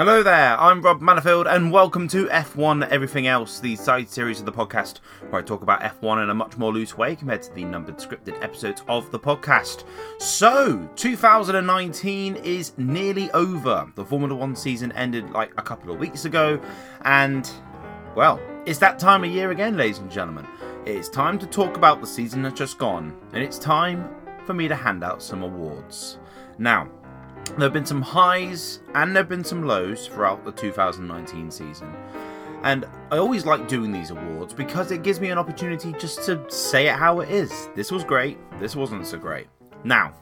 Hello there, I'm Rob Manifield, and welcome to F1 Everything Else, the side series of the podcast where I talk about F1 in a much more loose way compared to the numbered scripted episodes of the podcast. So, 2019 is nearly over. The Formula One season ended like a couple of weeks ago, and, well, it's that time of year again, ladies and gentlemen. It's time to talk about the season that's just gone, and it's time for me to hand out some awards. Now, there have been some highs and there have been some lows throughout the 2019 season. And I always like doing these awards because it gives me an opportunity just to say it how it is. This was great, this wasn't so great. Now,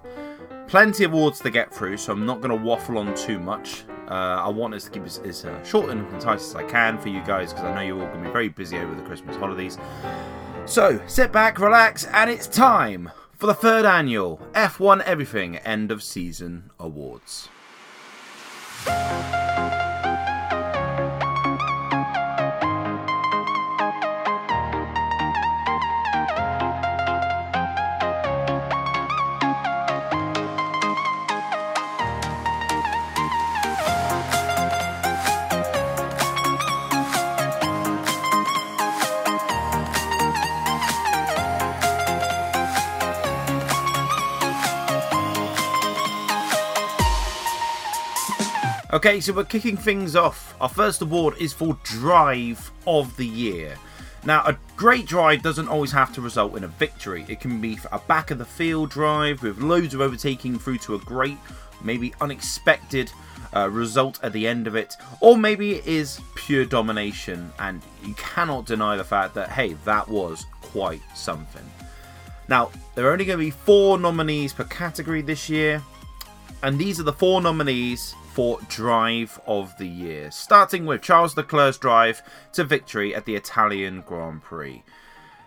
plenty of awards to get through, so I'm not going to waffle on too much. Uh, I want this to keep it as uh, short and concise as I can for you guys because I know you're all going to be very busy over the Christmas holidays. So, sit back, relax, and it's time for the third annual F1 Everything End of Season Awards. Okay, so we're kicking things off. Our first award is for Drive of the Year. Now, a great drive doesn't always have to result in a victory. It can be a back of the field drive with loads of overtaking through to a great, maybe unexpected uh, result at the end of it, or maybe it is pure domination and you cannot deny the fact that, hey, that was quite something. Now, there are only going to be four nominees per category this year, and these are the four nominees for Drive of the Year, starting with Charles Leclerc's drive to victory at the Italian Grand Prix.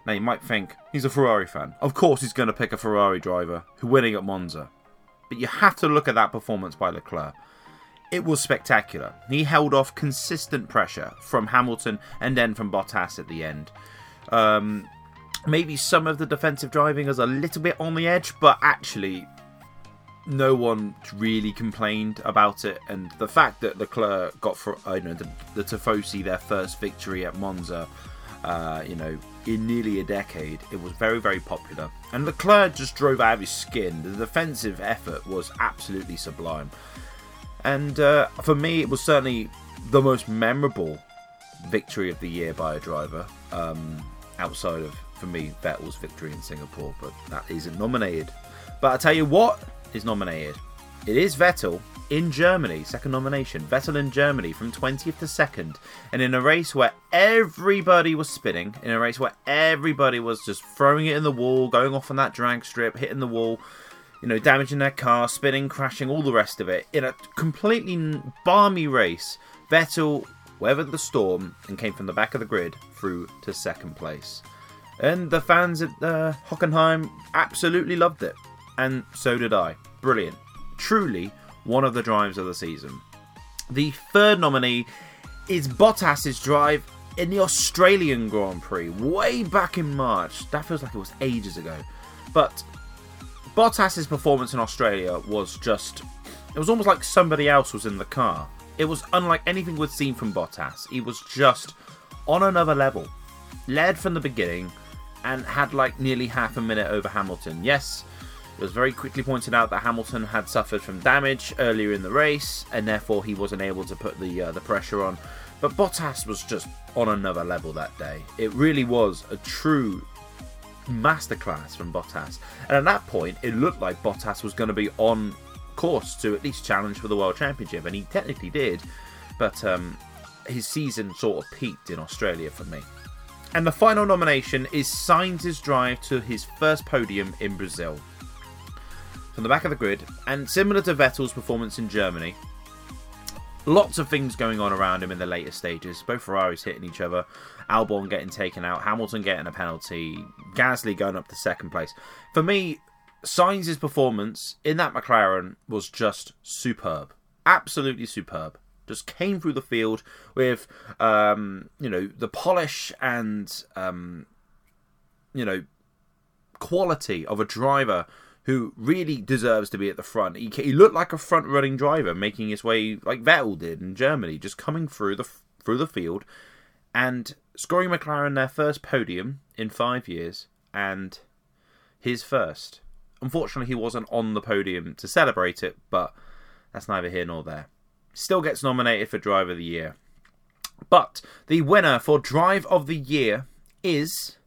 Now, you might think he's a Ferrari fan. Of course, he's going to pick a Ferrari driver who winning at Monza. But you have to look at that performance by Leclerc. It was spectacular. He held off consistent pressure from Hamilton and then from Bottas at the end. Um, maybe some of the defensive driving is a little bit on the edge, but actually, no one really complained about it, and the fact that Leclerc got for uh, you know the, the Tifosi their first victory at Monza, uh, you know, in nearly a decade, it was very very popular. And Leclerc just drove out of his skin. The defensive effort was absolutely sublime, and uh, for me, it was certainly the most memorable victory of the year by a driver. Um, outside of for me Vettel's victory in Singapore, but that isn't nominated. But I tell you what, is nominated. It is Vettel in Germany, second nomination. Vettel in Germany from 20th to 2nd. And in a race where everybody was spinning, in a race where everybody was just throwing it in the wall, going off on that drag strip, hitting the wall, you know, damaging their car, spinning, crashing, all the rest of it. In a completely balmy race, Vettel weathered the storm and came from the back of the grid through to second place. And the fans at uh, Hockenheim absolutely loved it and so did I. Brilliant. Truly one of the drives of the season. The third nominee is Bottas's drive in the Australian Grand Prix, way back in March. That feels like it was ages ago. But Bottas's performance in Australia was just. It was almost like somebody else was in the car. It was unlike anything we'd seen from Bottas. He was just on another level. Led from the beginning and had like nearly half a minute over Hamilton. Yes, was very quickly pointed out that Hamilton had suffered from damage earlier in the race, and therefore he wasn't able to put the uh, the pressure on. But Bottas was just on another level that day. It really was a true masterclass from Bottas. And at that point, it looked like Bottas was going to be on course to at least challenge for the World Championship, and he technically did. But um, his season sort of peaked in Australia for me. And the final nomination is Sainz's drive to his first podium in Brazil from the back of the grid, and similar to Vettel's performance in Germany, lots of things going on around him in the later stages. Both Ferraris hitting each other, Albon getting taken out, Hamilton getting a penalty, Gasly going up to second place. For me, Sainz's performance in that McLaren was just superb, absolutely superb. Just came through the field with, um, you know, the polish and, um, you know, quality of a driver who really deserves to be at the front. He, he looked like a front running driver, making his way like Vettel did in Germany, just coming through the through the field and scoring McLaren their first podium in five years and his first. Unfortunately, he wasn't on the podium to celebrate it, but that's neither here nor there. Still gets nominated for Driver of the Year. But the winner for Drive of the Year is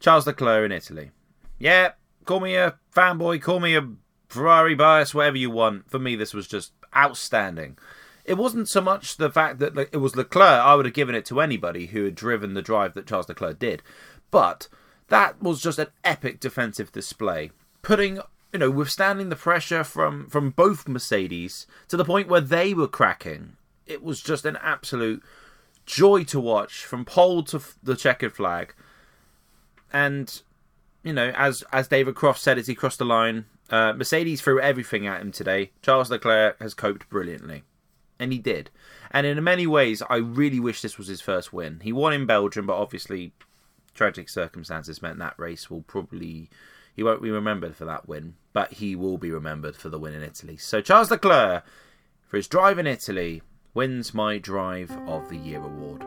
Charles Leclerc in Italy. Yeah, call me a fanboy, call me a Ferrari bias, whatever you want. For me, this was just outstanding. It wasn't so much the fact that it was Leclerc, I would have given it to anybody who had driven the drive that Charles Leclerc did. But that was just an epic defensive display, putting you know withstanding the pressure from from both Mercedes to the point where they were cracking. It was just an absolute joy to watch from pole to the checkered flag, and you know as as David Croft said as he crossed the line, uh, Mercedes threw everything at him today. Charles Leclerc has coped brilliantly. And he did. And in many ways, I really wish this was his first win. He won in Belgium, but obviously tragic circumstances meant that race will probably he won't be remembered for that win, but he will be remembered for the win in Italy. So Charles Leclerc, for his drive in Italy, wins my Drive of the Year award.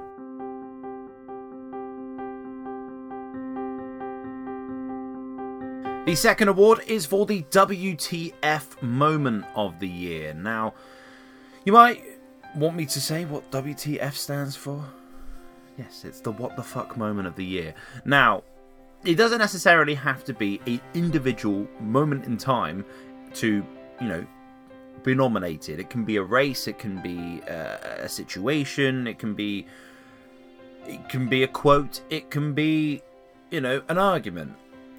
The second award is for the WTF Moment of the Year. Now, you might want me to say what WTF stands for. Yes, it's the what the fuck moment of the year. Now, it doesn't necessarily have to be an individual moment in time to, you know, be nominated. It can be a race, it can be a, a situation, it can be it can be a quote, it can be, you know, an argument.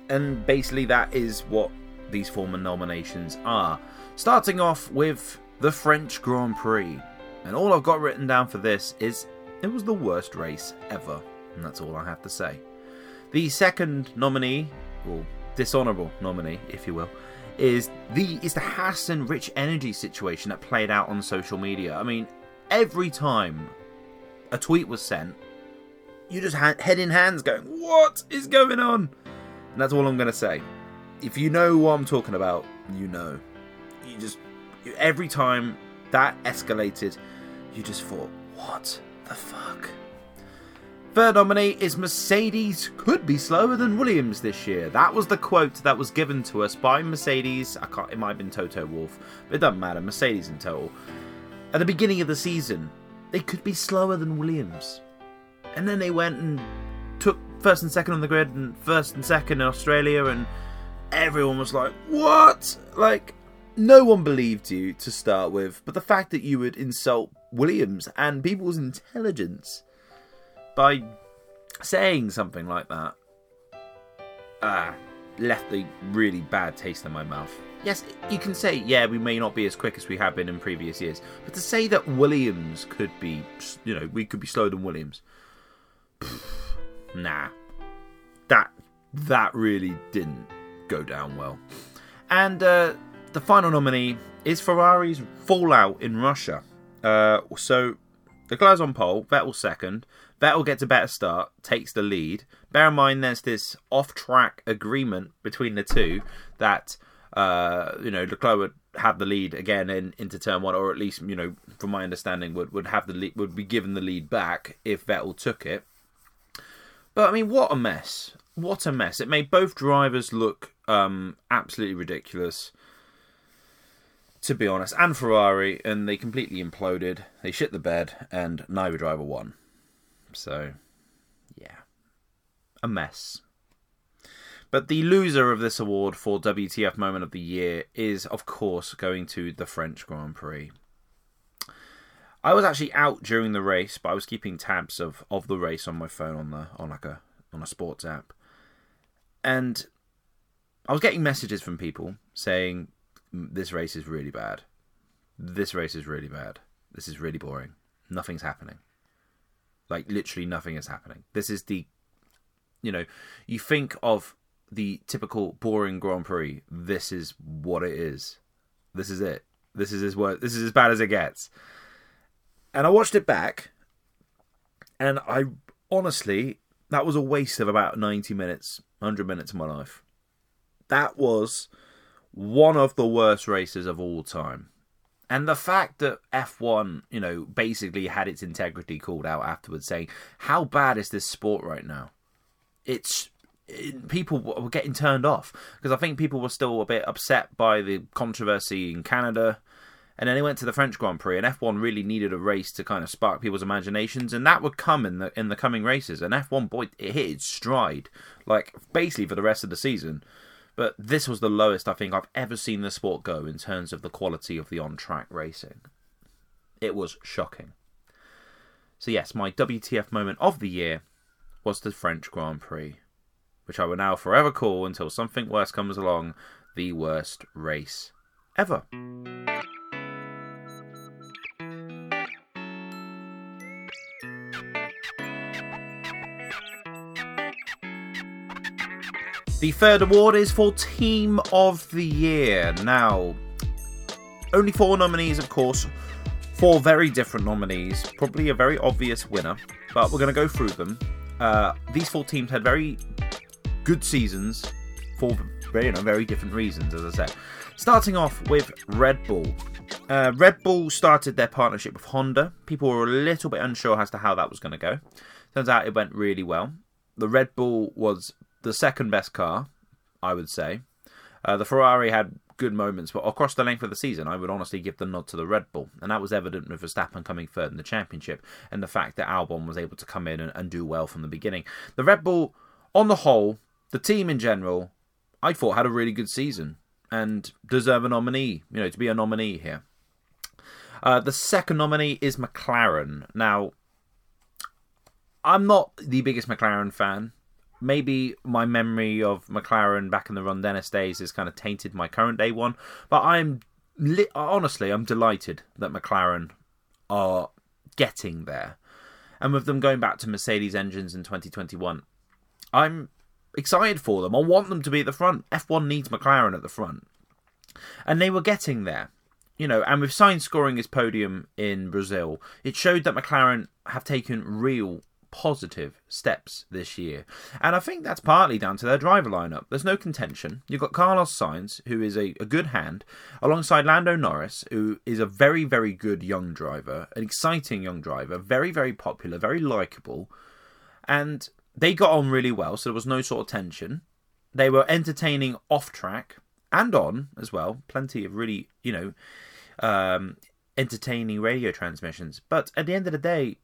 And basically that is what these former nominations are. Starting off with the French Grand Prix. And all I've got written down for this is it was the worst race ever, and that's all I have to say. The second nominee, or dishonourable nominee, if you will, is the is the Haas and Rich Energy situation that played out on social media. I mean, every time a tweet was sent, you just had head in hands going, "What is going on?" That's all I'm going to say. If you know what I'm talking about, you know. You just every time that escalated, you just thought, "What?" the fuck? Third nominee is Mercedes could be slower than Williams this year. That was the quote that was given to us by Mercedes. I can't. It might have been Toto Wolff, but it doesn't matter. Mercedes in total. At the beginning of the season, they could be slower than Williams, and then they went and first and second on the grid and first and second in Australia, and everyone was like, "What?" Like no one believed you to start with, but the fact that you would insult Williams and people's intelligence by saying something like that ah, left a really bad taste in my mouth. Yes, you can say, yeah, we may not be as quick as we have been in previous years, but to say that Williams could be, you know, we could be slower than Williams, nah, that that really didn't go down well. And uh, the final nominee is Ferrari's fallout in Russia. Uh, so Leclerc's on pole, Vettel second. Vettel gets a better start, takes the lead. Bear in mind, there's this off-track agreement between the two that uh, you know Leclerc would have the lead again in, into turn one, or at least you know, from my understanding, would would have the lead, would be given the lead back if Vettel took it. But I mean, what a mess! What a mess! It made both drivers look um, absolutely ridiculous to be honest, and Ferrari, and they completely imploded. They shit the bed, and neither driver won. So, yeah, a mess. But the loser of this award for WTF Moment of the Year is, of course, going to the French Grand Prix. I was actually out during the race, but I was keeping tabs of, of the race on my phone on the on like a on a sports app, and I was getting messages from people saying this race is really bad. This race is really bad. This is really boring. Nothing's happening. Like literally nothing is happening. This is the you know, you think of the typical boring Grand Prix. This is what it is. This is it. This is as what this is as bad as it gets. And I watched it back and I honestly that was a waste of about 90 minutes, 100 minutes of my life. that was one of the worst races of all time. And the fact that F1, you know, basically had its integrity called out afterwards, saying, How bad is this sport right now? It's. It, people were getting turned off because I think people were still a bit upset by the controversy in Canada. And then they went to the French Grand Prix, and F1 really needed a race to kind of spark people's imaginations, and that would come in the in the coming races. And F1, boy, it hit its stride, like basically for the rest of the season. But this was the lowest I think I've ever seen the sport go in terms of the quality of the on track racing. It was shocking. So, yes, my WTF moment of the year was the French Grand Prix, which I will now forever call until something worse comes along the worst race ever. The third award is for Team of the Year. Now, only four nominees, of course. Four very different nominees. Probably a very obvious winner, but we're going to go through them. Uh, these four teams had very good seasons for very, you know, very different reasons, as I said. Starting off with Red Bull. Uh, Red Bull started their partnership with Honda. People were a little bit unsure as to how that was going to go. Turns out it went really well. The Red Bull was the second best car, I would say. Uh, the Ferrari had good moments, but across the length of the season, I would honestly give the nod to the Red Bull, and that was evident with Verstappen coming third in the championship, and the fact that Albon was able to come in and, and do well from the beginning. The Red Bull, on the whole, the team in general, I thought had a really good season and deserve a nominee, you know, to be a nominee here. Uh, the second nominee is McLaren. Now, I'm not the biggest McLaren fan maybe my memory of McLaren back in the Ron Dennis days has kind of tainted my current day one. But I'm li- honestly, I'm delighted that McLaren are getting there, and with them going back to Mercedes engines in 2021, I'm excited for them. I want them to be at the front. F1 needs McLaren at the front, and they were getting there. You know, and with Sainz scoring his podium in Brazil, it showed that McLaren have taken real positive steps this year. And I think that's partly down to their driver lineup. There's no contention. You've got Carlos Sainz, who is a, a good hand, alongside Lando Norris, who is a very, very good young driver, an exciting young driver, very, very popular, very likable. And they got on really well, so there was no sort of tension. They were entertaining off track and on as well. Plenty of really, you know, um, entertaining radio transmissions. But at the end of the day,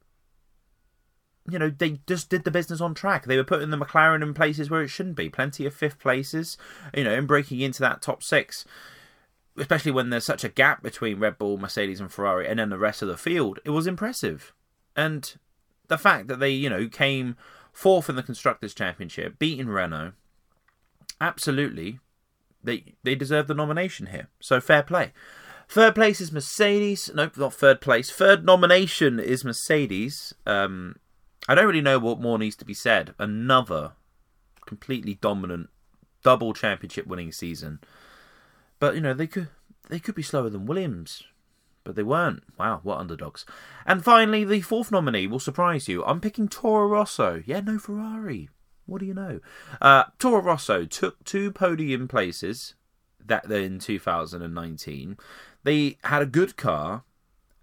you know, they just did the business on track. They were putting the McLaren in places where it shouldn't be. Plenty of fifth places, you know, and breaking into that top six. Especially when there's such a gap between Red Bull, Mercedes, and Ferrari, and then the rest of the field, it was impressive. And the fact that they, you know, came fourth in the Constructors' Championship, beating Renault, absolutely, they they deserve the nomination here. So fair play. Third place is Mercedes. Nope, not third place. Third nomination is Mercedes. Um, I don't really know what more needs to be said. Another completely dominant double championship winning season. But you know, they could they could be slower than Williams. But they weren't. Wow, what underdogs. And finally, the fourth nominee will surprise you. I'm picking Toro Rosso. Yeah, no Ferrari. What do you know? Uh, Toro Rosso took two podium places that in 2019. They had a good car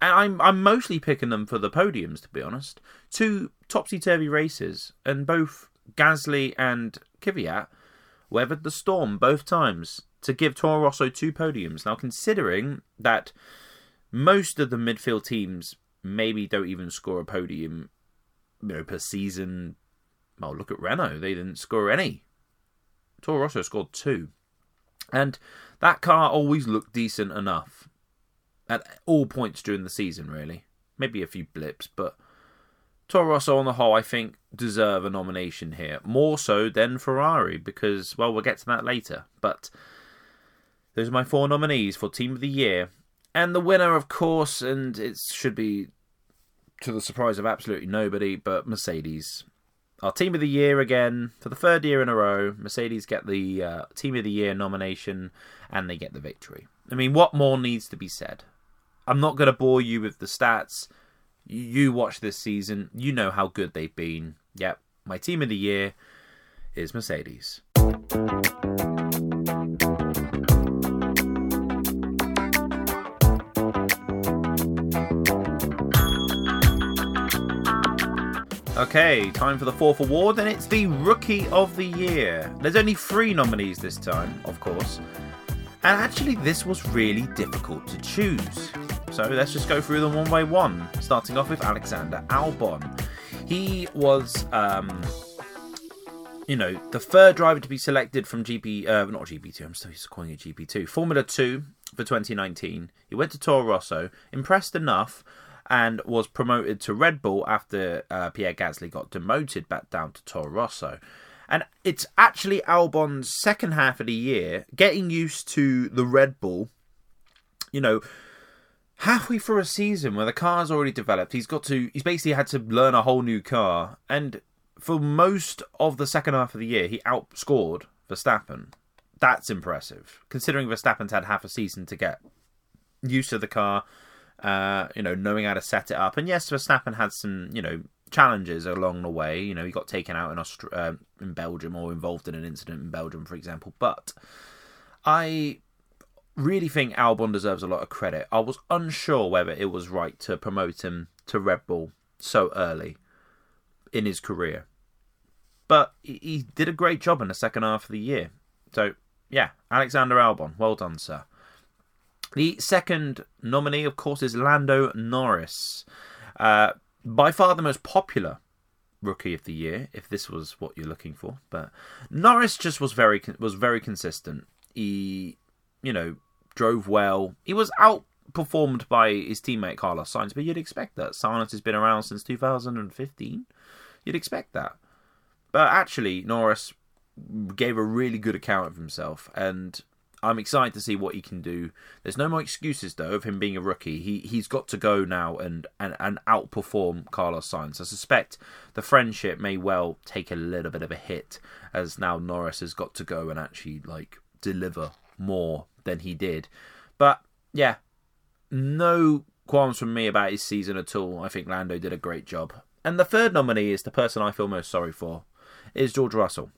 and I'm I'm mostly picking them for the podiums to be honest. Two topsy turvy races, and both Gasly and Kvyat weathered the storm both times to give Toro Rosso two podiums. Now, considering that most of the midfield teams maybe don't even score a podium, you know, per season. Well, look at Renault; they didn't score any. Toro Rosso scored two, and that car always looked decent enough at all points during the season, really. Maybe a few blips, but Toro Rosso on the whole, I think, deserve a nomination here. More so than Ferrari, because, well, we'll get to that later. But those are my four nominees for Team of the Year. And the winner, of course, and it should be to the surprise of absolutely nobody, but Mercedes. Our Team of the Year again, for the third year in a row, Mercedes get the uh, Team of the Year nomination and they get the victory. I mean, what more needs to be said? I'm not going to bore you with the stats you watch this season, you know how good they've been. Yep, my team of the year is Mercedes. Okay, time for the fourth award, and it's the Rookie of the Year. There's only three nominees this time, of course. And actually, this was really difficult to choose. So let's just go through them one by one, starting off with Alexander Albon. He was, um, you know, the third driver to be selected from GP, uh, not GP2, I'm still calling it GP2, Formula 2 for 2019. He went to Toro Rosso, impressed enough, and was promoted to Red Bull after uh, Pierre Gasly got demoted back down to Toro Rosso. And it's actually Albon's second half of the year getting used to the Red Bull. You know, halfway through a season where the car's already developed, he's got to, he's basically had to learn a whole new car. And for most of the second half of the year, he outscored Verstappen. That's impressive, considering Verstappen's had half a season to get used to the car, uh, you know, knowing how to set it up. And yes, Verstappen had some, you know, challenges along the way. You know, he got taken out in Aust- uh, in Belgium or involved in an incident in Belgium, for example. But I really think Albon deserves a lot of credit. I was unsure whether it was right to promote him to Red Bull so early in his career. But he did a great job in the second half of the year. So, yeah, Alexander Albon, well done, sir. The second nominee, of course, is Lando Norris. Uh, by far the most popular rookie of the year, if this was what you're looking for. But Norris just was very was very consistent. He, you know, drove well. He was outperformed by his teammate Carlos Sainz, but you'd expect that. Sainz has been around since 2015. You'd expect that. But actually, Norris gave a really good account of himself, and I'm excited to see what he can do. There's no more excuses though of him being a rookie. He he's got to go now and and, and outperform Carlos Sainz. I suspect the friendship may well take a little bit of a hit as now Norris has got to go and actually like deliver more than he did. But yeah, no qualms from me about his season at all. I think Lando did a great job. And the third nominee is the person I feel most sorry for, is George Russell.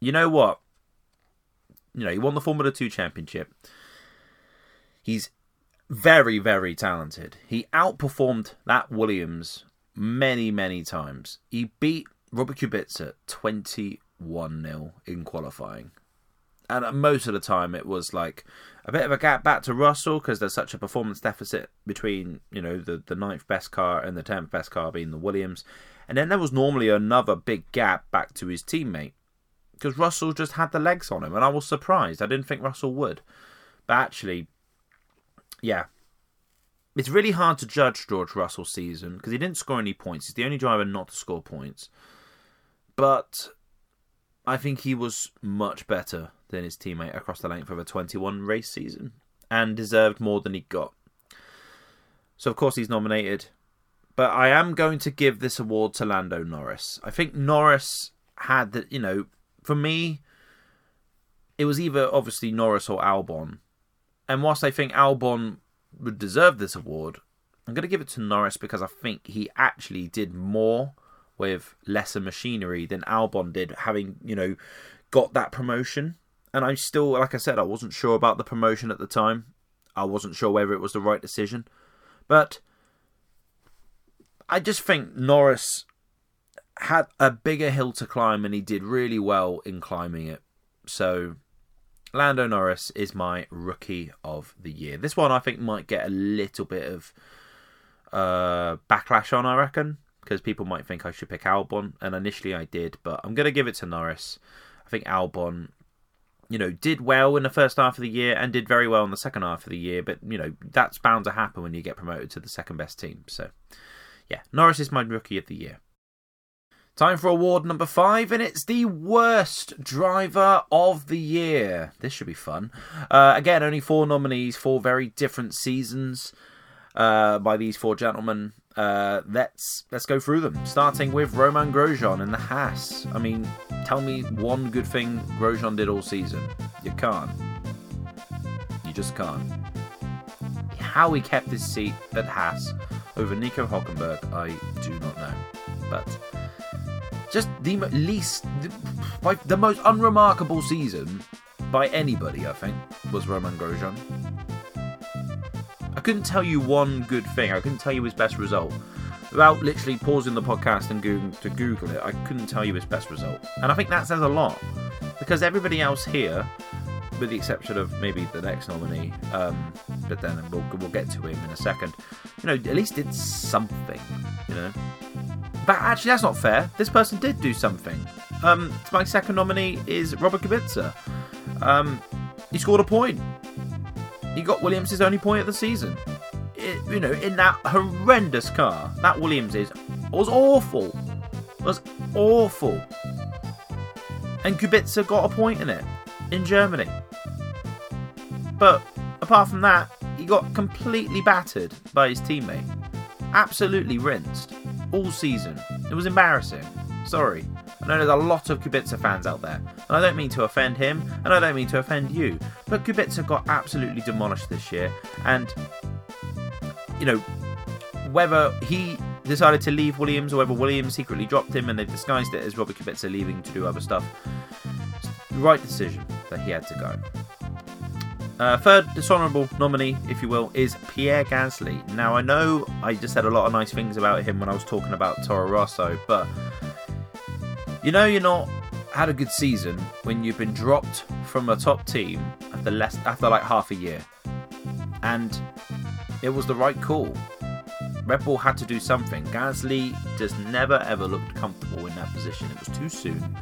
You know what? You know, he won the Formula 2 championship. He's very, very talented. He outperformed that Williams many, many times. He beat Robert Kubica 21 0 in qualifying. And most of the time, it was like a bit of a gap back to Russell because there's such a performance deficit between, you know, the, the ninth best car and the tenth best car being the Williams. And then there was normally another big gap back to his teammate because Russell just had the legs on him, and I was surprised. I didn't think Russell would, but actually, yeah, it's really hard to judge George Russell's season because he didn't score any points. He's the only driver not to score points, but I think he was much better than his teammate across the length of a 21 race season and deserved more than he got. So of course he's nominated, but I am going to give this award to Lando Norris. I think Norris had the you know for me, it was either obviously Norris or Albon. And whilst I think Albon would deserve this award, I'm going to give it to Norris because I think he actually did more with lesser machinery than Albon did, having, you know, got that promotion. And I'm still, like I said, I wasn't sure about the promotion at the time. I wasn't sure whether it was the right decision. But I just think Norris had a bigger hill to climb and he did really well in climbing it. So Lando Norris is my rookie of the year. This one I think might get a little bit of uh, backlash on, I reckon, because people might think I should pick Albon, and initially I did, but I'm going to give it to Norris. I think Albon, you know, did well in the first half of the year and did very well in the second half of the year, but you know that's bound to happen when you get promoted to the second best team. So, yeah, Norris is my rookie of the year. Time for award number five, and it's the worst driver of the year. This should be fun. Uh, again, only four nominees, four very different seasons uh, by these four gentlemen. Uh, let's let's go through them. Starting with Romain Grosjean and the Haas. I mean, tell me one good thing Grosjean did all season. You can't. You just can't. How he kept his seat at Haas over Nico Hulkenberg, I do not know. But just the least, the, the most unremarkable season by anybody, I think, was Romain Grosjean. Couldn't tell you one good thing. I couldn't tell you his best result. without literally pausing the podcast and Google, to Google it, I couldn't tell you his best result. And I think that says a lot because everybody else here, with the exception of maybe the next nominee, um, but then we'll, we'll get to him in a second, you know, at least did something, you know. But actually, that's not fair. This person did do something. Um, my second nominee is Robert Kubica. Um, he scored a point. He got Williams' only point of the season. It, you know, in that horrendous car, that Williams is was awful. Was awful. And Kubica got a point in it in Germany. But apart from that, he got completely battered by his teammate. Absolutely rinsed all season. It was embarrassing. Sorry. I know there's a lot of Kubica fans out there, and I don't mean to offend him, and I don't mean to offend you, but Kubica got absolutely demolished this year, and you know whether he decided to leave Williams or whether Williams secretly dropped him and they disguised it as Robert Kubica leaving to do other stuff, the right decision that he had to go. Uh, third dishonourable nominee, if you will, is Pierre Gasly. Now, I know I just said a lot of nice things about him when I was talking about Toro Rosso, but you know you're not had a good season when you've been dropped from a top team after less after like half a year, and it was the right call. Red Bull had to do something. Gasly just never ever looked comfortable in that position. It was too soon.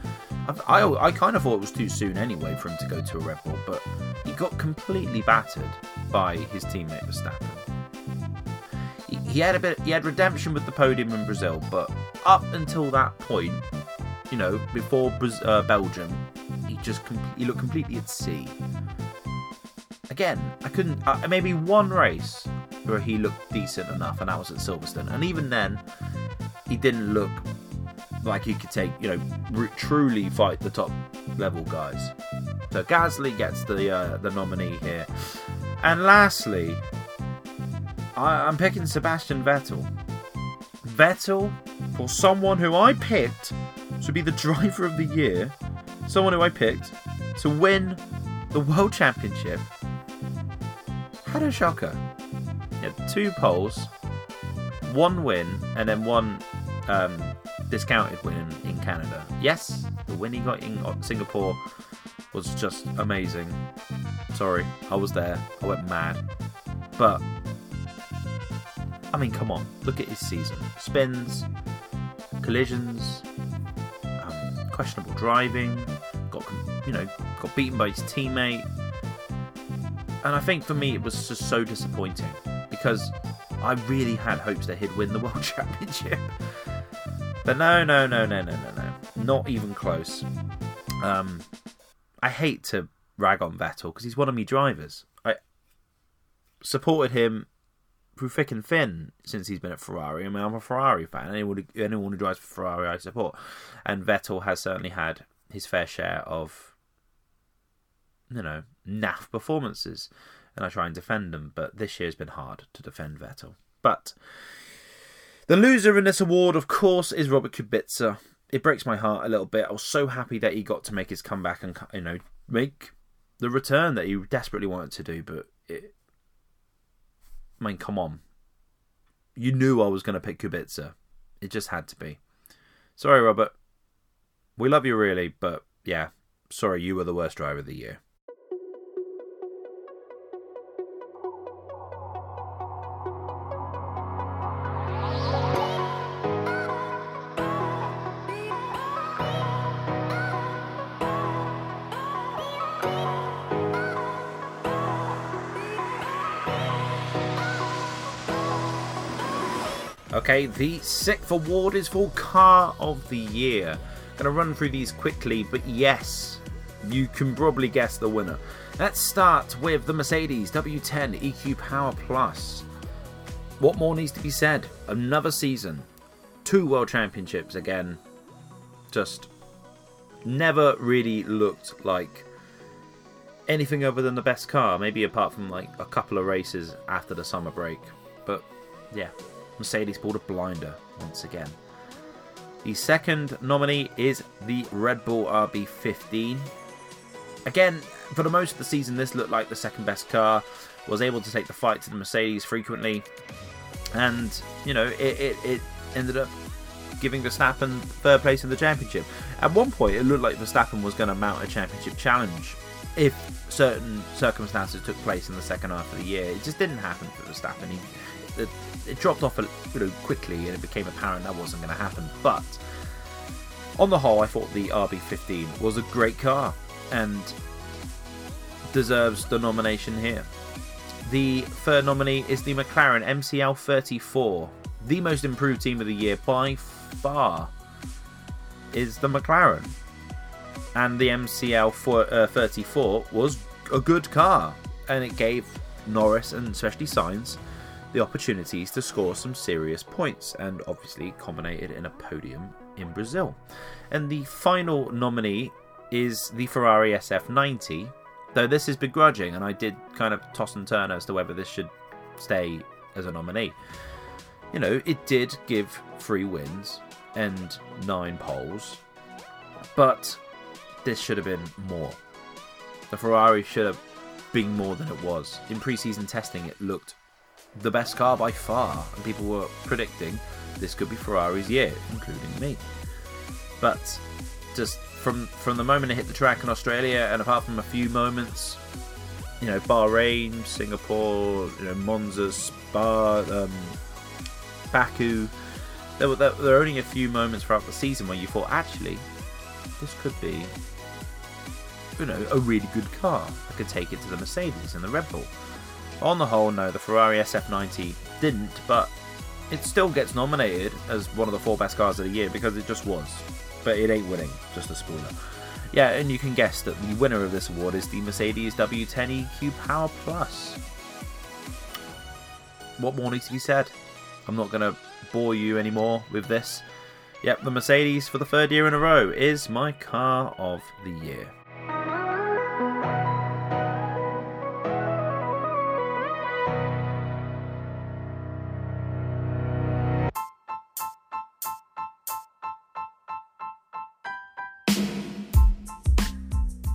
I, I, I kind of thought it was too soon anyway for him to go to a Red Bull, but he got completely battered by his teammate Verstappen. He, he had a bit, he had redemption with the podium in Brazil, but up until that point, you know, before uh, Belgium, he just he looked completely at sea. Again, I couldn't. Uh, maybe one race where he looked decent enough, and that was at Silverstone, and even then, he didn't look like he could take, you know, truly fight the top level guys. So Gasly gets the uh, the nominee here, and lastly, I, I'm picking Sebastian Vettel. Vettel, for someone who I picked to be the driver of the year, someone who I picked to win the World Championship, had a shocker. He had two poles, one win, and then one um, discounted win in, Canada. Yes, the win he got in Singapore was just amazing. Sorry, I was there. I went mad. But, I mean, come on. Look at his season. Spins, collisions, questionable driving, got, you know, got beaten by his teammate. And I think for me, it was just so disappointing because I really had hopes that he'd win the World Championship. But no, no, no, no, no, no, no. Not even close. Um, I hate to rag on Vettel because he's one of me drivers. I supported him thick and thin since he's been at Ferrari. I mean, I'm a Ferrari fan. Anyone who, anyone who drives for Ferrari, I support. And Vettel has certainly had his fair share of, you know, naff performances. And I try and defend them, but this year's been hard to defend Vettel. But the loser in this award, of course, is Robert Kubica. It breaks my heart a little bit. I was so happy that he got to make his comeback and you know make the return that he desperately wanted to do. But it, I mean, come on, you knew I was going to pick Kubica. It just had to be. Sorry, Robert. We love you really, but yeah, sorry, you were the worst driver of the year. Okay, the sixth award is for Car of the Year. I'm Gonna run through these quickly, but yes, you can probably guess the winner. Let's start with the Mercedes W10 EQ Power Plus. What more needs to be said? Another season, two World Championships again. Just never really looked like anything other than the best car, maybe apart from like a couple of races after the summer break. But yeah, Mercedes pulled a blinder once again. The second nominee is the Red Bull RB15. Again, for the most of the season, this looked like the second best car. Was able to take the fight to the Mercedes frequently, and you know it, it, it ended up giving Verstappen third place in the championship. At one point, it looked like Verstappen was going to mount a championship challenge if certain circumstances took place in the second half of the year. It just didn't happen for Verstappen. He, it, it dropped off a, you know, quickly, and it became apparent that wasn't going to happen. But on the whole, I thought the RB15 was a great car and deserves the nomination here. The third nominee is the McLaren MCL 34. The most improved team of the year by far is the McLaren. And the MCL uh, 34 was a good car, and it gave Norris and especially Sainz the opportunities to score some serious points, and obviously culminated in a podium in Brazil. And the final nominee is the Ferrari SF90, though this is begrudging, and I did kind of toss and turn as to whether this should stay as a nominee. You know, it did give three wins and nine poles, but this should have been more. The Ferrari should have been more than it was. In preseason testing, it looked the best car by far, and people were predicting this could be Ferrari's year, including me. But just from from the moment it hit the track in Australia, and apart from a few moments, you know, Bahrain, Singapore, you know, Monza, Spa, um, Baku, there were there were only a few moments throughout the season where you thought, actually, this could be, you know, a really good car. I could take it to the Mercedes and the Red Bull. On the whole, no, the Ferrari SF90 didn't, but it still gets nominated as one of the four best cars of the year because it just was. But it ain't winning, just a spoiler. Yeah, and you can guess that the winner of this award is the Mercedes W10 EQ Power Plus. What more needs to be said? I'm not going to bore you anymore with this. Yep, the Mercedes for the third year in a row is my car of the year.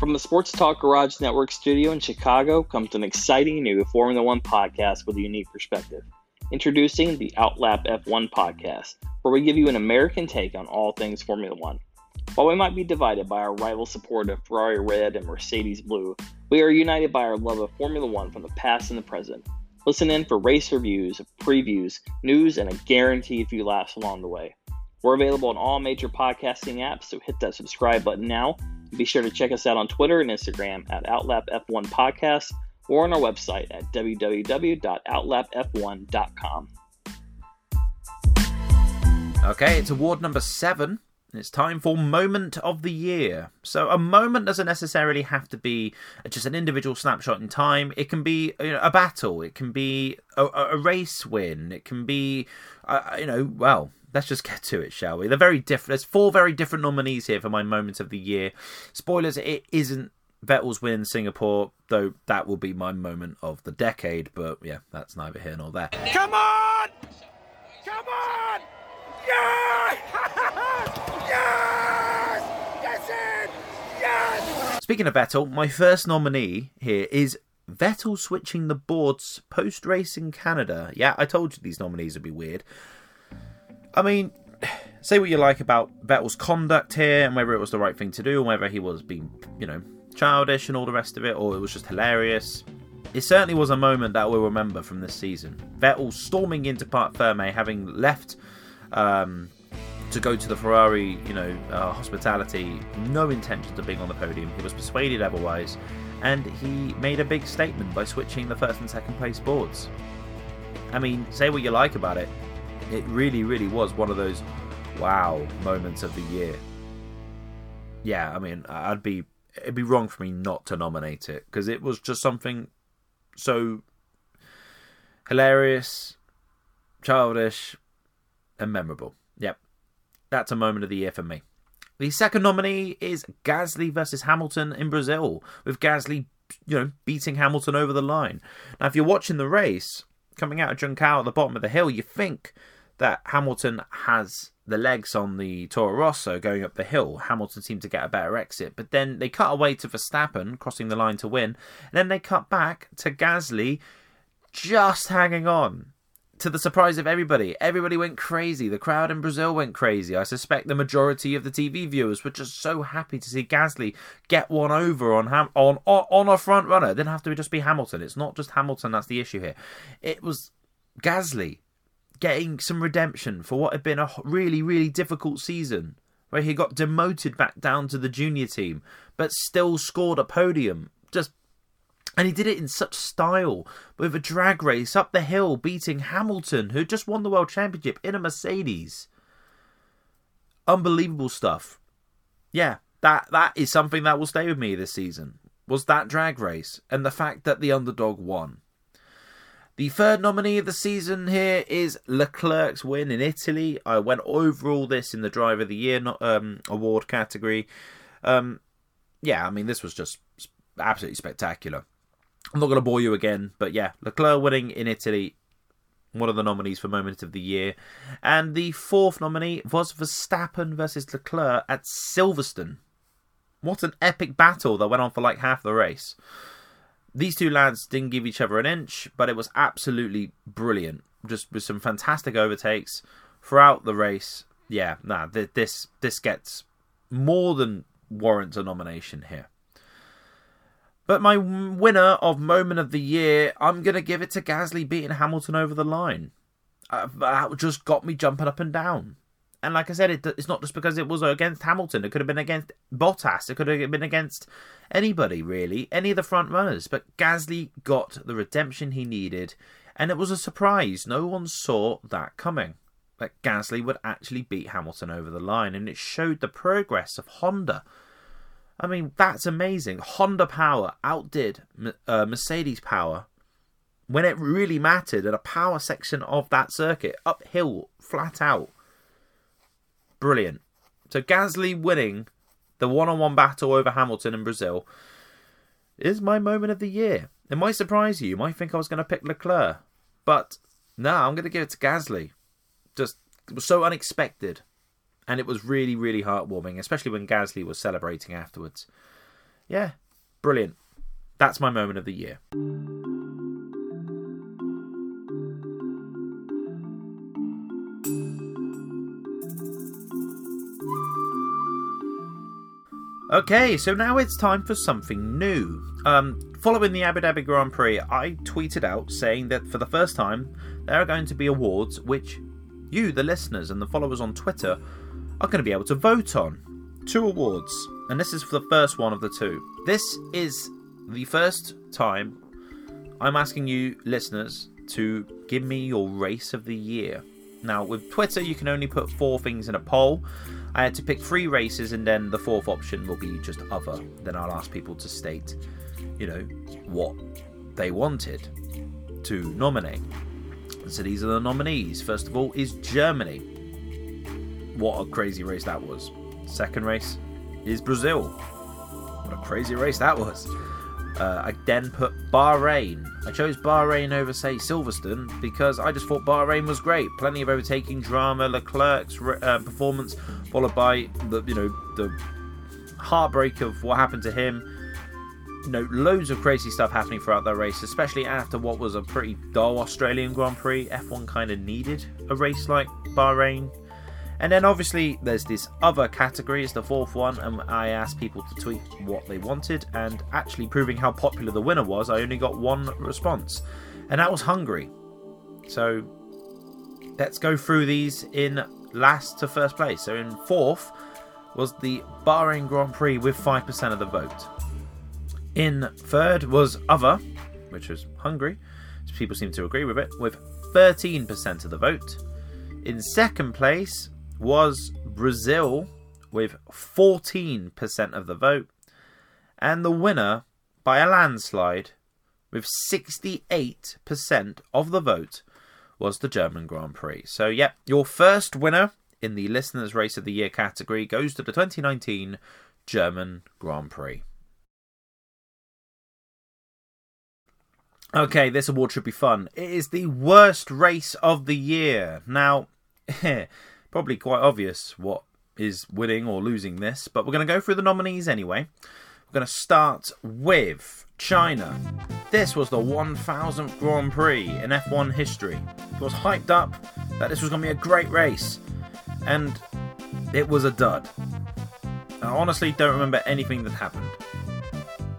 From the Sports Talk Garage Network studio in Chicago comes an exciting new Formula One podcast with a unique perspective. Introducing the Outlap F1 podcast, where we give you an American take on all things Formula One. While we might be divided by our rival support of Ferrari Red and Mercedes Blue, we are united by our love of Formula One from the past and the present. Listen in for race reviews, previews, news, and a guaranteed few laughs along the way. We're available on all major podcasting apps, so hit that subscribe button now be sure to check us out on Twitter and Instagram at OutlapF1 Podcast or on our website at www.outlapf1.com. Okay, it's award number seven. It's time for moment of the year. So a moment doesn't necessarily have to be just an individual snapshot in time. It can be you know, a battle. It can be a, a race win. It can be, uh, you know, well, let's just get to it, shall we? They're very different. There's four very different nominees here for my moment of the year. Spoilers: it isn't Vettel's win in Singapore, though that will be my moment of the decade. But yeah, that's neither here nor there. Come on! Come on! Yes! yes! Yes! It! Yes! Speaking of Vettel, my first nominee here is Vettel switching the boards post race in Canada. Yeah, I told you these nominees would be weird. I mean, say what you like about Vettel's conduct here and whether it was the right thing to do, and whether he was being, you know, childish and all the rest of it, or it was just hilarious. It certainly was a moment that we'll remember from this season. Vettel storming into Parc Ferme, having left um, to go to the Ferrari, you know, uh, hospitality, no intentions of being on the podium. He was persuaded otherwise, and he made a big statement by switching the first and second place boards. I mean, say what you like about it, it really, really was one of those wow moments of the year. Yeah, I mean, I'd be it'd be wrong for me not to nominate it because it was just something so hilarious, childish, and memorable. Yep, that's a moment of the year for me. The second nominee is Gasly versus Hamilton in Brazil, with Gasly, you know, beating Hamilton over the line. Now, if you're watching the race coming out of Junção at the bottom of the hill, you think that Hamilton has the legs on the Toro Rosso going up the hill. Hamilton seemed to get a better exit, but then they cut away to Verstappen crossing the line to win, and then they cut back to Gasly just hanging on. to the surprise of everybody, everybody went crazy. The crowd in Brazil went crazy. I suspect the majority of the TV viewers were just so happy to see Gasly get one over on Ham- on on a front runner. It didn't have to just be Hamilton. It's not just Hamilton that's the issue here. It was Gasly getting some redemption for what had been a really really difficult season where he got demoted back down to the junior team but still scored a podium. Just and he did it in such style with a drag race up the hill, beating Hamilton, who just won the World Championship in a Mercedes. Unbelievable stuff. Yeah, that that is something that will stay with me this season. Was that drag race and the fact that the underdog won. The third nominee of the season here is Leclerc's win in Italy. I went over all this in the Driver of the Year um, award category. Um, yeah, I mean, this was just absolutely spectacular. I'm not going to bore you again, but yeah, Leclerc winning in Italy, one of the nominees for Moment of the Year. And the fourth nominee was Verstappen versus Leclerc at Silverstone. What an epic battle that went on for like half the race. These two lads didn't give each other an inch, but it was absolutely brilliant. Just with some fantastic overtakes throughout the race. Yeah, nah, this this gets more than warrants a nomination here. But my winner of moment of the year, I'm going to give it to Gasly beating Hamilton over the line. Uh, that just got me jumping up and down. And like I said, it, it's not just because it was against Hamilton. It could have been against Bottas. It could have been against anybody, really. Any of the front runners. But Gasly got the redemption he needed. And it was a surprise. No one saw that coming. That Gasly would actually beat Hamilton over the line. And it showed the progress of Honda I mean, that's amazing. Honda power outdid uh, Mercedes power when it really mattered at a power section of that circuit, uphill, flat out. Brilliant. So Gasly winning the one-on-one battle over Hamilton in Brazil is my moment of the year. It might surprise you. You might think I was going to pick Leclerc, but no, I'm going to give it to Gasly. Just was so unexpected and it was really, really heartwarming, especially when Gasly was celebrating afterwards. Yeah, brilliant. That's my moment of the year. Okay, so now it's time for something new. Um, following the Abu Dhabi Grand Prix, I tweeted out saying that for the first time, there are going to be awards which you, the listeners, and the followers on Twitter are going to be able to vote on. Two awards, and this is for the first one of the two. This is the first time I'm asking you, listeners, to give me your race of the year. Now, with Twitter, you can only put four things in a poll. I had to pick three races, and then the fourth option will be just other. Then I'll ask people to state, you know, what they wanted to nominate. So these are the nominees. First of all, is Germany what a crazy race that was. Second race is Brazil. What a crazy race that was. Uh, I then put Bahrain. I chose Bahrain over, say, Silverstone because I just thought Bahrain was great. Plenty of overtaking drama, Leclerc's uh, performance, followed by the you know the heartbreak of what happened to him. You know, loads of crazy stuff happening throughout that race, especially after what was a pretty dull Australian Grand Prix. F1 kind of needed a race like Bahrain and then obviously there's this other category, it's the fourth one, and I asked people to tweet what they wanted, and actually proving how popular the winner was, I only got one response, and that was Hungary. So let's go through these in last to first place. So in fourth was the Bahrain Grand Prix with 5% of the vote. In third was Other, which was Hungary. People seem to agree with it, with 13% of the vote. In second place was Brazil with 14% of the vote, and the winner by a landslide with 68% of the vote was the German Grand Prix. So, yep, your first winner in the Listeners' Race of the Year category goes to the 2019 German Grand Prix. Okay, this award should be fun. It is the worst race of the year. Now, probably quite obvious what is winning or losing this, but we're going to go through the nominees anyway. We're going to start with China. this was the 1000th Grand Prix in F1 history. It was hyped up that this was going to be a great race, and it was a dud. I honestly don't remember anything that happened.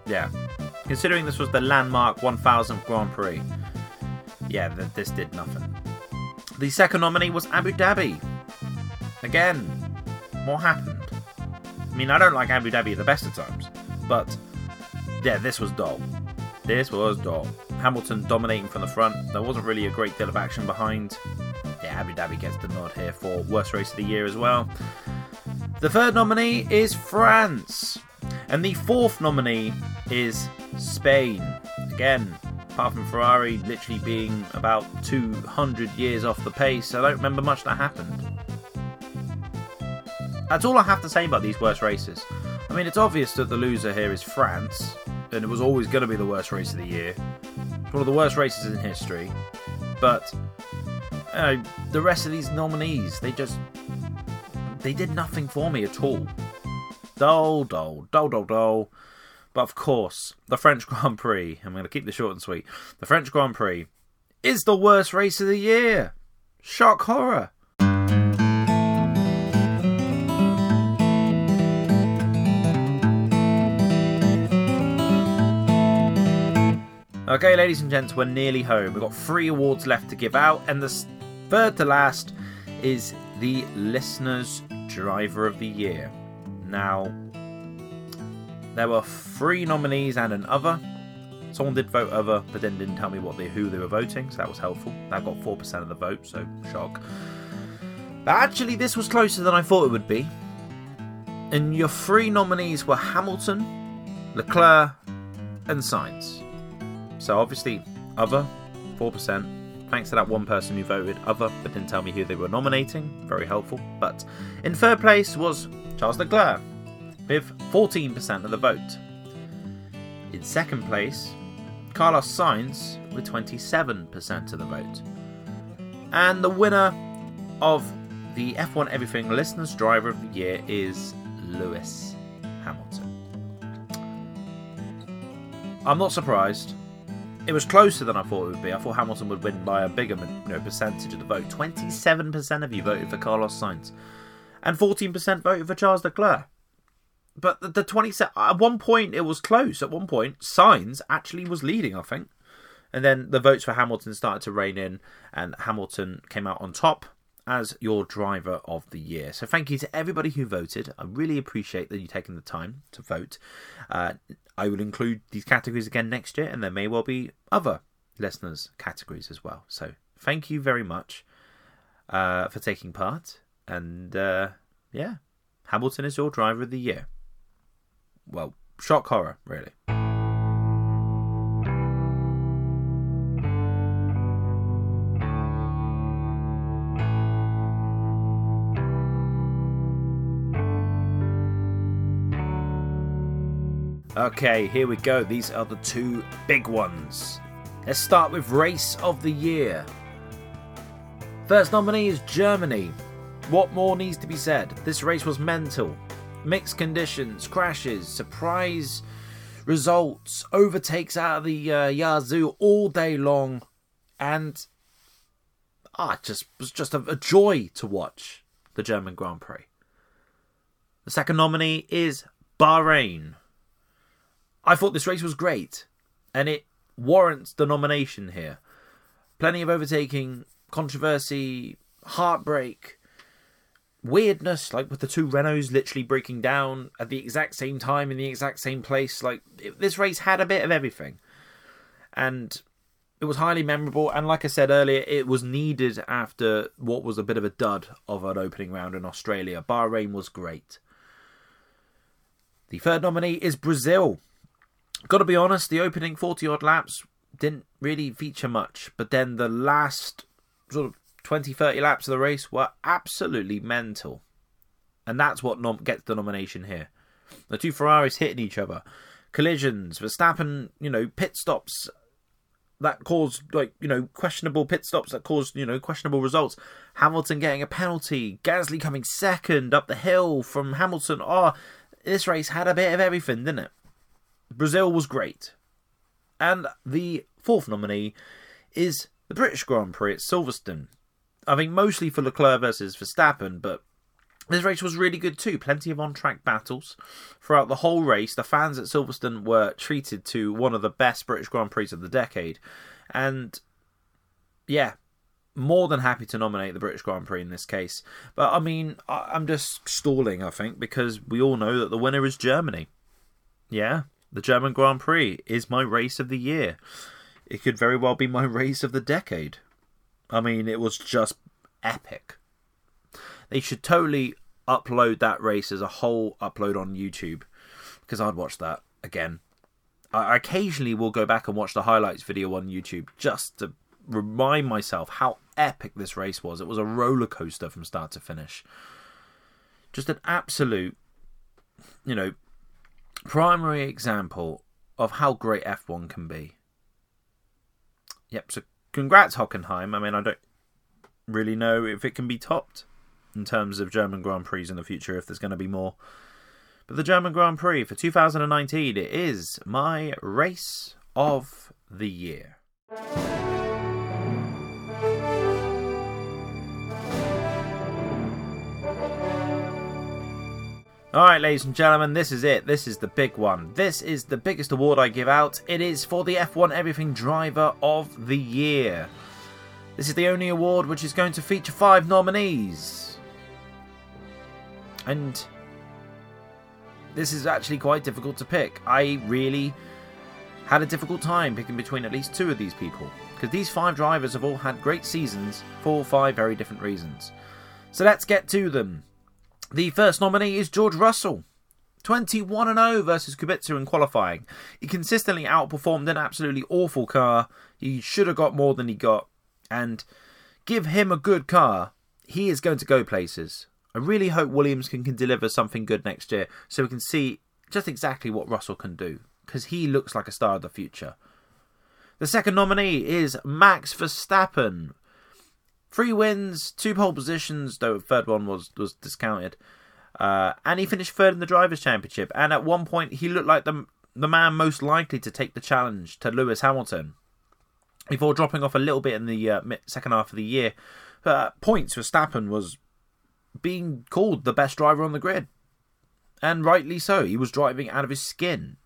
Yeah, considering this was the landmark 1000th Grand Prix, yeah, th- this did nothing. The second nominee was Abu Dhabi. Again, what happened? I mean, I don't like Abu Dhabi at the best of times, but yeah, this was dull. This was dull. Hamilton dominating from the front. There wasn't really a great deal of action behind. Yeah, Abu Dhabi gets the nod here for worst race of the year as well. The third nominee is France. And the fourth nominee is Spain. Again, apart from Ferrari literally being about 200 years off the pace, I don't remember much that happened. That's all I have to say about these worst races. I mean, it's obvious that the loser here is France, and it was always going to be the worst race of the year. One of the worst races in history. But you know, the rest of these nominees, they just they did nothing for me at all. Dull, dull, dull, dull, dull. But of course, the French Grand Prix, I'm going to keep this short and sweet. The French Grand Prix is the worst race of the year. Shock horror. Okay, ladies and gents, we're nearly home. We've got three awards left to give out, and the third to last is the Listener's Driver of the Year. Now, there were three nominees and an other. Someone did vote other, but then didn't tell me what they who they were voting, so that was helpful. That got four percent of the vote, so shock. But actually, this was closer than I thought it would be. And your three nominees were Hamilton, Leclerc, and Sainz. So obviously, other, 4%. Thanks to that one person who voted other but didn't tell me who they were nominating. Very helpful. But in third place was Charles Leclerc with 14% of the vote. In second place, Carlos Sainz with 27% of the vote. And the winner of the F1 Everything Listeners Driver of the Year is Lewis Hamilton. I'm not surprised it was closer than I thought it would be. I thought Hamilton would win by a bigger you know, percentage of the vote. 27% of you voted for Carlos Sainz, and 14% voted for Charles Leclerc. But the, the 20 at one point it was close. At one point, Sainz actually was leading, I think. And then the votes for Hamilton started to rain in, and Hamilton came out on top as your driver of the year. So thank you to everybody who voted. I really appreciate that you taking the time to vote. Uh, I will include these categories again next year, and there may well be other listeners' categories as well. So thank you very much uh, for taking part. And uh, yeah, Hamilton is your driver of the year. Well, shock horror, really. Okay, here we go. These are the two big ones. Let's start with Race of the Year. First nominee is Germany. What more needs to be said? This race was mental. Mixed conditions, crashes, surprise results, overtakes out of the uh, Yazoo all day long, and ah, it just was just a, a joy to watch the German Grand Prix. The second nominee is Bahrain. I thought this race was great, and it warrants the nomination here. Plenty of overtaking, controversy, heartbreak, weirdness, like with the two Renaults literally breaking down at the exact same time in the exact same place. Like it, this race had a bit of everything, and it was highly memorable. And like I said earlier, it was needed after what was a bit of a dud of an opening round in Australia. Bahrain was great. The third nominee is Brazil. Got to be honest, the opening 40 odd laps didn't really feature much, but then the last sort of 20 30 laps of the race were absolutely mental. And that's what nom- gets the nomination here. The two Ferraris hitting each other, collisions, Verstappen, you know, pit stops that caused like you know questionable pit stops that caused you know questionable results. Hamilton getting a penalty, Gasly coming second up the hill from Hamilton. Oh, this race had a bit of everything, didn't it? Brazil was great. And the fourth nominee is the British Grand Prix at Silverstone. I think mostly for Leclerc versus Verstappen, but this race was really good too. Plenty of on track battles throughout the whole race. The fans at Silverstone were treated to one of the best British Grand Prix of the decade. And yeah, more than happy to nominate the British Grand Prix in this case. But I mean, I'm just stalling, I think, because we all know that the winner is Germany. Yeah, the German Grand Prix is my race of the year. It could very well be my race of the decade. I mean, it was just epic. They should totally upload that race as a whole upload on YouTube because I'd watch that again. I occasionally will go back and watch the highlights video on YouTube just to remind myself how epic this race was. It was a roller coaster from start to finish. Just an absolute, you know, primary example of how great F1 can be. Yep, so congrats, Hockenheim. I mean, I don't really know if it can be topped in terms of German Grand Prix in the future, if there's going to be more. But the German Grand Prix for 2019 it is my race of the year. Alright, ladies and gentlemen, this is it. This is the big one. This is the biggest award I give out. It is for the F1 Everything Driver of the Year. This is the only award which is going to feature five nominees. And this is actually quite difficult to pick. I really had a difficult time picking between at least two of these people. Because these five drivers have all had great seasons for five very different reasons. So let's get to them. The first nominee is George Russell. 21 0 versus Kubica in qualifying. He consistently outperformed an absolutely awful car. He should have got more than he got. And give him a good car, he is going to go places. I really hope Williams can, can deliver something good next year so we can see just exactly what Russell can do. Because he looks like a star of the future. The second nominee is Max Verstappen. Three wins, two pole positions, though the third one was, was discounted. Uh, and he finished third in the Drivers' Championship. And at one point, he looked like the, the man most likely to take the challenge to Lewis Hamilton. Before dropping off a little bit in the uh, second half of the year. But at points, Verstappen was being called the best driver on the grid. And rightly so. He was driving out of his skin.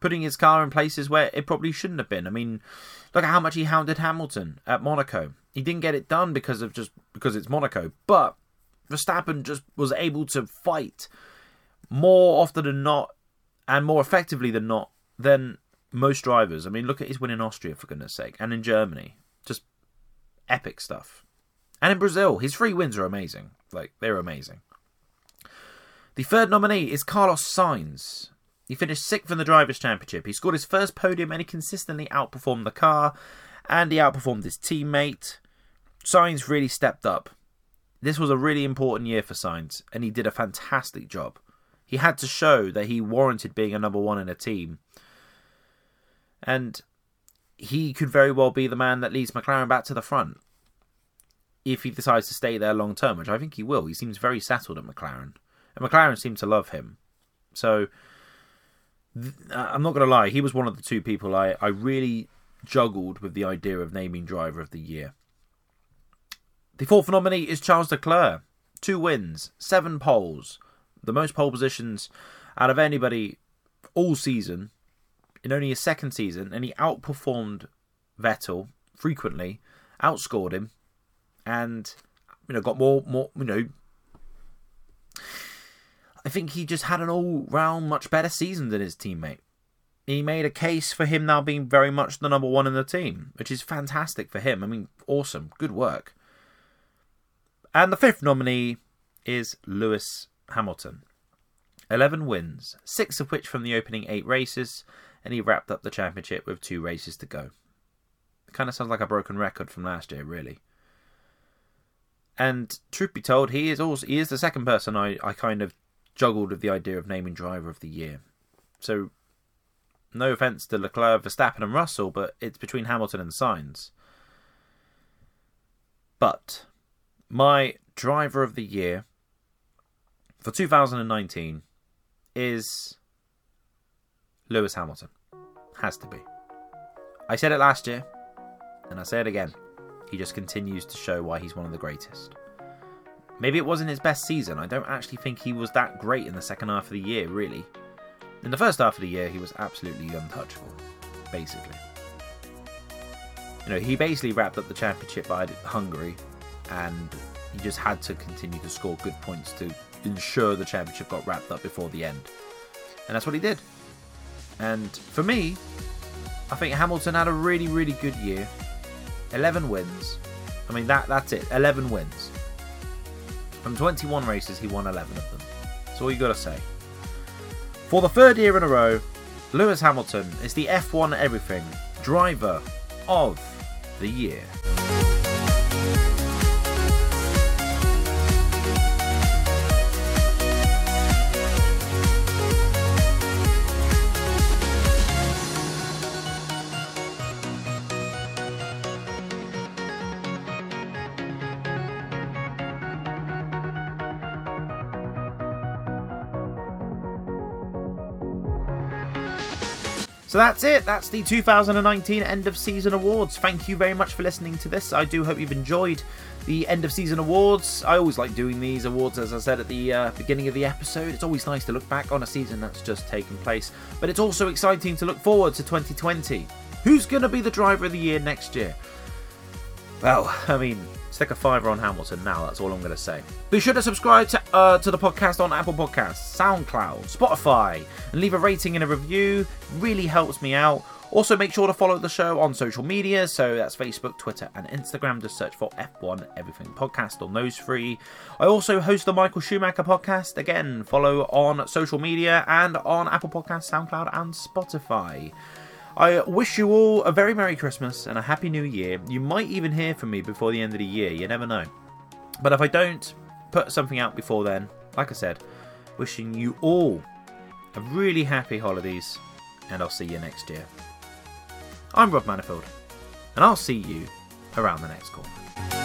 Putting his car in places where it probably shouldn't have been. I mean, look at how much he hounded Hamilton at Monaco. He didn't get it done because of just because it's Monaco, but Verstappen just was able to fight more often than not and more effectively than not than most drivers. I mean, look at his win in Austria for goodness sake, and in Germany, just epic stuff. And in Brazil, his three wins are amazing. Like they're amazing. The third nominee is Carlos Sainz. He finished sixth in the Drivers' Championship. He scored his first podium and he consistently outperformed the car and he outperformed his teammate. Sainz really stepped up. This was a really important year for Sainz, and he did a fantastic job. He had to show that he warranted being a number one in a team. And he could very well be the man that leads McLaren back to the front if he decides to stay there long term, which I think he will. He seems very settled at McLaren, and McLaren seem to love him. So th- uh, I'm not going to lie, he was one of the two people I, I really juggled with the idea of naming driver of the year. The fourth nominee is Charles Leclerc. Two wins, seven poles, the most pole positions out of anybody all season in only his second season, and he outperformed Vettel frequently, outscored him, and you know got more more you know. I think he just had an all round much better season than his teammate. He made a case for him now being very much the number one in the team, which is fantastic for him. I mean, awesome, good work. And the fifth nominee is Lewis Hamilton. 11 wins, six of which from the opening eight races, and he wrapped up the championship with two races to go. It kind of sounds like a broken record from last year, really. And truth be told, he is also he is the second person I, I kind of juggled with the idea of naming driver of the year. So no offense to Leclerc, Verstappen, and Russell, but it's between Hamilton and Sainz. But my driver of the year for 2019 is Lewis Hamilton. Has to be. I said it last year, and I say it again. He just continues to show why he's one of the greatest. Maybe it wasn't his best season. I don't actually think he was that great in the second half of the year, really. In the first half of the year, he was absolutely untouchable, basically. You know, he basically wrapped up the championship by Hungary, and he just had to continue to score good points to ensure the championship got wrapped up before the end. And that's what he did. And for me, I think Hamilton had a really, really good year. 11 wins. I mean, that that's it. 11 wins. From 21 races, he won 11 of them. That's all you got to say. For the third year in a row, Lewis Hamilton is the F1 Everything Driver of the Year. So that's it. That's the 2019 end of season awards. Thank you very much for listening to this. I do hope you've enjoyed the end of season awards. I always like doing these awards, as I said at the uh, beginning of the episode. It's always nice to look back on a season that's just taken place, but it's also exciting to look forward to 2020. Who's going to be the driver of the year next year? Well, I mean, stick a fiver on Hamilton now. That's all I'm going to say. Be sure to subscribe to, uh, to the podcast on Apple Podcasts, SoundCloud, Spotify, and leave a rating and a review. Really helps me out. Also, make sure to follow the show on social media. So that's Facebook, Twitter, and Instagram. Just search for F1 Everything Podcast on those three. I also host the Michael Schumacher podcast. Again, follow on social media and on Apple Podcasts, SoundCloud, and Spotify. I wish you all a very Merry Christmas and a Happy New Year. You might even hear from me before the end of the year, you never know. But if I don't put something out before then, like I said, wishing you all a really happy holidays, and I'll see you next year. I'm Rob Manifold, and I'll see you around the next corner.